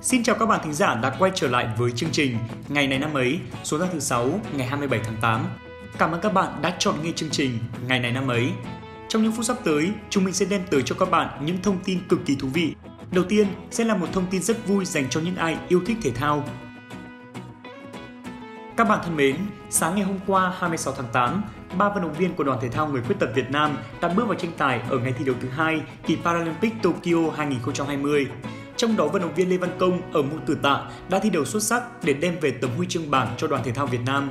Xin chào các bạn thính giả đã quay trở lại với chương trình Ngày này năm ấy, số ra thứ 6, ngày 27 tháng 8. Cảm ơn các bạn đã chọn nghe chương trình Ngày này năm ấy. Trong những phút sắp tới, chúng mình sẽ đem tới cho các bạn những thông tin cực kỳ thú vị. Đầu tiên sẽ là một thông tin rất vui dành cho những ai yêu thích thể thao. Các bạn thân mến, sáng ngày hôm qua 26 tháng 8, ba vận động viên của đoàn thể thao người khuyết tật Việt Nam đã bước vào tranh tài ở ngày thi đấu thứ hai kỳ Paralympic Tokyo 2020. Trong đó vận động viên Lê Văn Công ở môn cử tạ đã thi đấu xuất sắc để đem về tấm huy chương bạc cho đoàn thể thao Việt Nam.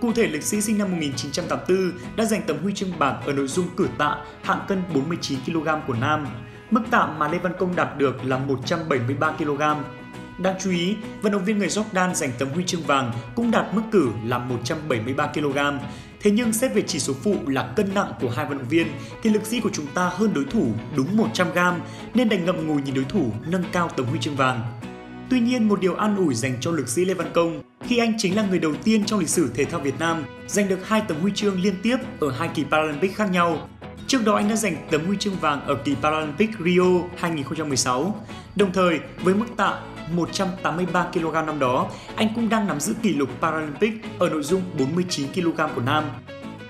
Cụ thể, lực sĩ sinh năm 1984 đã giành tấm huy chương bạc ở nội dung cử tạ hạng cân 49 kg của nam. Mức tạ mà Lê Văn Công đạt được là 173 kg. Đáng chú ý, vận động viên người Jordan giành tấm huy chương vàng cũng đạt mức cử là 173 kg. Thế nhưng xét về chỉ số phụ là cân nặng của hai vận động viên thì lực sĩ của chúng ta hơn đối thủ đúng 100 g nên đành ngậm ngùi nhìn đối thủ nâng cao tấm huy chương vàng. Tuy nhiên, một điều an ủi dành cho lực sĩ Lê Văn Công khi anh chính là người đầu tiên trong lịch sử thể thao Việt Nam giành được hai tấm huy chương liên tiếp ở hai kỳ Paralympic khác nhau. Trước đó anh đã giành tấm huy chương vàng ở kỳ Paralympic Rio 2016. Đồng thời, với mức tạ 183 kg năm đó, anh cũng đang nắm giữ kỷ lục Paralympic ở nội dung 49 kg của nam.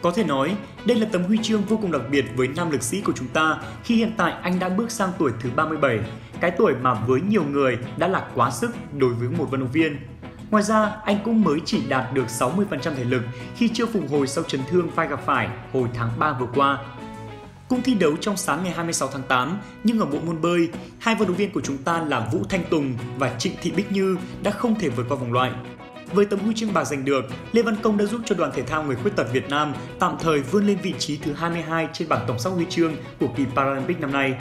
Có thể nói, đây là tấm huy chương vô cùng đặc biệt với nam lực sĩ của chúng ta khi hiện tại anh đã bước sang tuổi thứ 37, cái tuổi mà với nhiều người đã là quá sức đối với một vận động viên. Ngoài ra, anh cũng mới chỉ đạt được 60% thể lực khi chưa phục hồi sau chấn thương vai gặp phải hồi tháng 3 vừa qua cũng thi đấu trong sáng ngày 26 tháng 8, nhưng ở bộ môn bơi, hai vận động viên của chúng ta là Vũ Thanh Tùng và Trịnh Thị Bích Như đã không thể vượt qua vòng loại. Với tấm huy chương bạc giành được, Lê Văn Công đã giúp cho đoàn thể thao người khuyết tật Việt Nam tạm thời vươn lên vị trí thứ 22 trên bảng tổng sắp huy chương của kỳ Paralympic năm nay.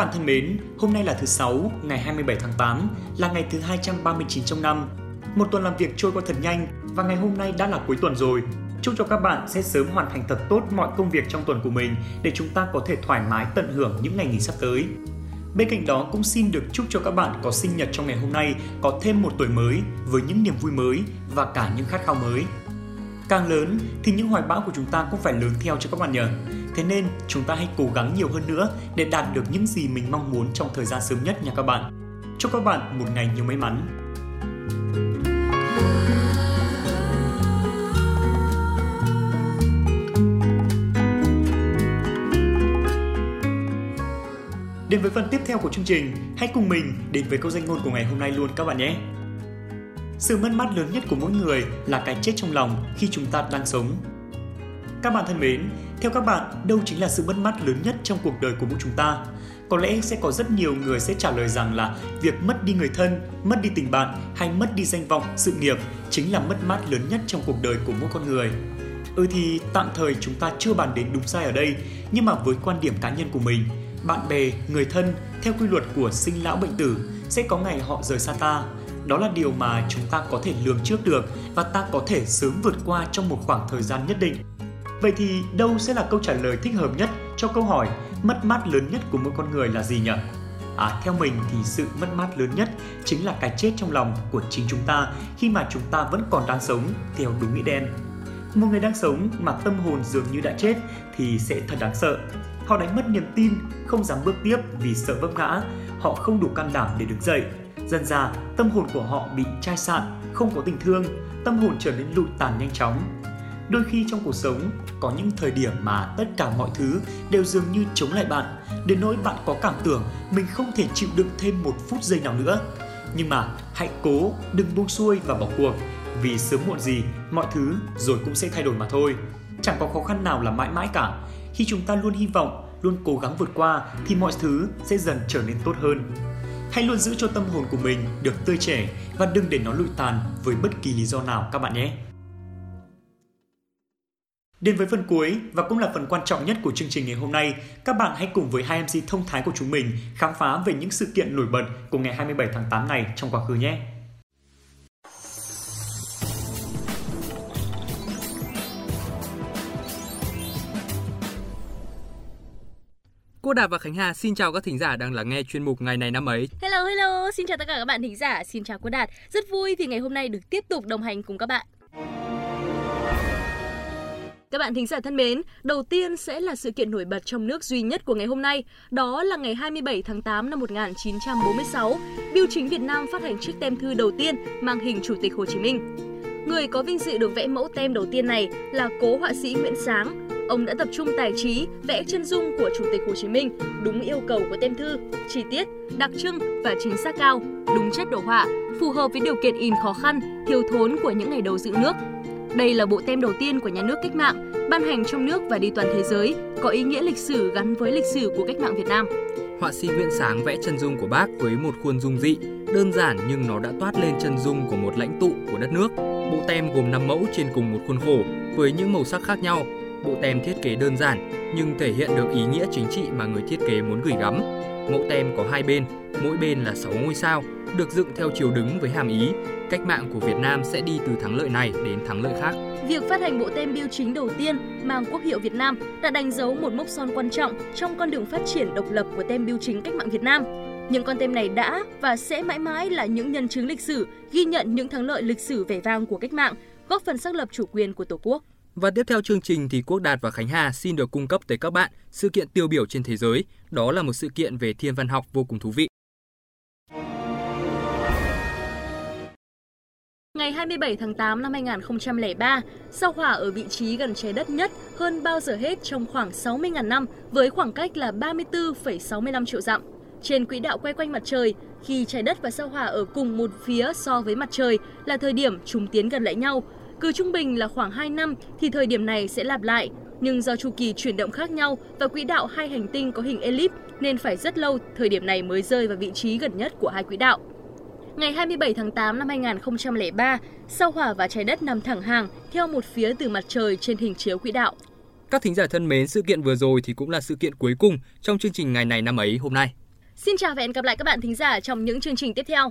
Bạn thân mến, hôm nay là thứ Sáu, ngày 27 tháng 8, là ngày thứ 239 trong năm. Một tuần làm việc trôi qua thật nhanh và ngày hôm nay đã là cuối tuần rồi. Chúc cho các bạn sẽ sớm hoàn thành thật tốt mọi công việc trong tuần của mình để chúng ta có thể thoải mái tận hưởng những ngày nghỉ sắp tới. Bên cạnh đó cũng xin được chúc cho các bạn có sinh nhật trong ngày hôm nay có thêm một tuổi mới với những niềm vui mới và cả những khát khao mới. Càng lớn thì những hoài bão của chúng ta cũng phải lớn theo cho các bạn nhờ. Thế nên chúng ta hãy cố gắng nhiều hơn nữa để đạt được những gì mình mong muốn trong thời gian sớm nhất nha các bạn. Chúc các bạn một ngày nhiều may mắn. Đến với phần tiếp theo của chương trình, hãy cùng mình đến với câu danh ngôn của ngày hôm nay luôn các bạn nhé. Sự mất mát lớn nhất của mỗi người là cái chết trong lòng khi chúng ta đang sống. Các bạn thân mến, theo các bạn, đâu chính là sự mất mát lớn nhất trong cuộc đời của mỗi chúng ta? Có lẽ sẽ có rất nhiều người sẽ trả lời rằng là việc mất đi người thân, mất đi tình bạn hay mất đi danh vọng, sự nghiệp chính là mất mát lớn nhất trong cuộc đời của mỗi con người. Ừ thì tạm thời chúng ta chưa bàn đến đúng sai ở đây, nhưng mà với quan điểm cá nhân của mình, bạn bè, người thân theo quy luật của sinh lão bệnh tử sẽ có ngày họ rời xa ta. Đó là điều mà chúng ta có thể lường trước được và ta có thể sớm vượt qua trong một khoảng thời gian nhất định. Vậy thì đâu sẽ là câu trả lời thích hợp nhất cho câu hỏi mất mát lớn nhất của mỗi con người là gì nhỉ? À, theo mình thì sự mất mát lớn nhất chính là cái chết trong lòng của chính chúng ta khi mà chúng ta vẫn còn đang sống theo đúng nghĩa đen. Một người đang sống mà tâm hồn dường như đã chết thì sẽ thật đáng sợ. Họ đánh mất niềm tin, không dám bước tiếp vì sợ vấp ngã, họ không đủ can đảm để đứng dậy. Dần ra, tâm hồn của họ bị chai sạn, không có tình thương, tâm hồn trở nên lụi tàn nhanh chóng, đôi khi trong cuộc sống có những thời điểm mà tất cả mọi thứ đều dường như chống lại bạn đến nỗi bạn có cảm tưởng mình không thể chịu đựng thêm một phút giây nào nữa. Nhưng mà hãy cố đừng buông xuôi và bỏ cuộc vì sớm muộn gì mọi thứ rồi cũng sẽ thay đổi mà thôi. Chẳng có khó khăn nào là mãi mãi cả. Khi chúng ta luôn hy vọng luôn cố gắng vượt qua thì mọi thứ sẽ dần trở nên tốt hơn hãy luôn giữ cho tâm hồn của mình được tươi trẻ và đừng để nó lụi tàn với bất kỳ lý do nào các bạn nhé Đến với phần cuối và cũng là phần quan trọng nhất của chương trình ngày hôm nay, các bạn hãy cùng với hai MC thông thái của chúng mình khám phá về những sự kiện nổi bật của ngày 27 tháng 8 này trong quá khứ nhé. Quốc Đạt và Khánh Hà xin chào các thính giả đang lắng nghe chuyên mục ngày này năm ấy. Hello hello, xin chào tất cả các bạn thính giả, xin chào Quốc Đạt. Rất vui vì ngày hôm nay được tiếp tục đồng hành cùng các bạn. Các bạn thính giả thân mến, đầu tiên sẽ là sự kiện nổi bật trong nước duy nhất của ngày hôm nay, đó là ngày 27 tháng 8 năm 1946, Biêu chính Việt Nam phát hành chiếc tem thư đầu tiên mang hình Chủ tịch Hồ Chí Minh. Người có vinh dự được vẽ mẫu tem đầu tiên này là cố họa sĩ Nguyễn Sáng. Ông đã tập trung tài trí vẽ chân dung của Chủ tịch Hồ Chí Minh đúng yêu cầu của tem thư, chi tiết, đặc trưng và chính xác cao, đúng chất đồ họa, phù hợp với điều kiện in khó khăn, thiếu thốn của những ngày đầu dựng nước. Đây là bộ tem đầu tiên của nhà nước cách mạng, ban hành trong nước và đi toàn thế giới, có ý nghĩa lịch sử gắn với lịch sử của cách mạng Việt Nam. Họa sĩ Nguyễn Sáng vẽ chân dung của bác với một khuôn dung dị, đơn giản nhưng nó đã toát lên chân dung của một lãnh tụ của đất nước. Bộ tem gồm 5 mẫu trên cùng một khuôn khổ với những màu sắc khác nhau. Bộ tem thiết kế đơn giản nhưng thể hiện được ý nghĩa chính trị mà người thiết kế muốn gửi gắm. Mẫu tem có hai bên, mỗi bên là 6 ngôi sao, được dựng theo chiều đứng với hàm ý cách mạng của Việt Nam sẽ đi từ thắng lợi này đến thắng lợi khác. Việc phát hành bộ tem biêu chính đầu tiên mang quốc hiệu Việt Nam đã đánh dấu một mốc son quan trọng trong con đường phát triển độc lập của tem biêu chính cách mạng Việt Nam. Những con tem này đã và sẽ mãi mãi là những nhân chứng lịch sử, ghi nhận những thắng lợi lịch sử vẻ vang của cách mạng, góp phần xác lập chủ quyền của Tổ quốc. Và tiếp theo chương trình thì Quốc Đạt và Khánh Hà xin được cung cấp tới các bạn sự kiện tiêu biểu trên thế giới. Đó là một sự kiện về thiên văn học vô cùng thú vị. Ngày 27 tháng 8 năm 2003, sao hỏa ở vị trí gần trái đất nhất hơn bao giờ hết trong khoảng 60.000 năm với khoảng cách là 34,65 triệu dặm. Trên quỹ đạo quay quanh mặt trời, khi trái đất và sao hỏa ở cùng một phía so với mặt trời là thời điểm chúng tiến gần lại nhau. Cứ trung bình là khoảng 2 năm thì thời điểm này sẽ lặp lại, nhưng do chu kỳ chuyển động khác nhau và quỹ đạo hai hành tinh có hình elip nên phải rất lâu thời điểm này mới rơi vào vị trí gần nhất của hai quỹ đạo. Ngày 27 tháng 8 năm 2003, sao hỏa và trái đất nằm thẳng hàng theo một phía từ mặt trời trên hình chiếu quỹ đạo. Các thính giả thân mến, sự kiện vừa rồi thì cũng là sự kiện cuối cùng trong chương trình ngày này năm ấy hôm nay. Xin chào và hẹn gặp lại các bạn thính giả trong những chương trình tiếp theo.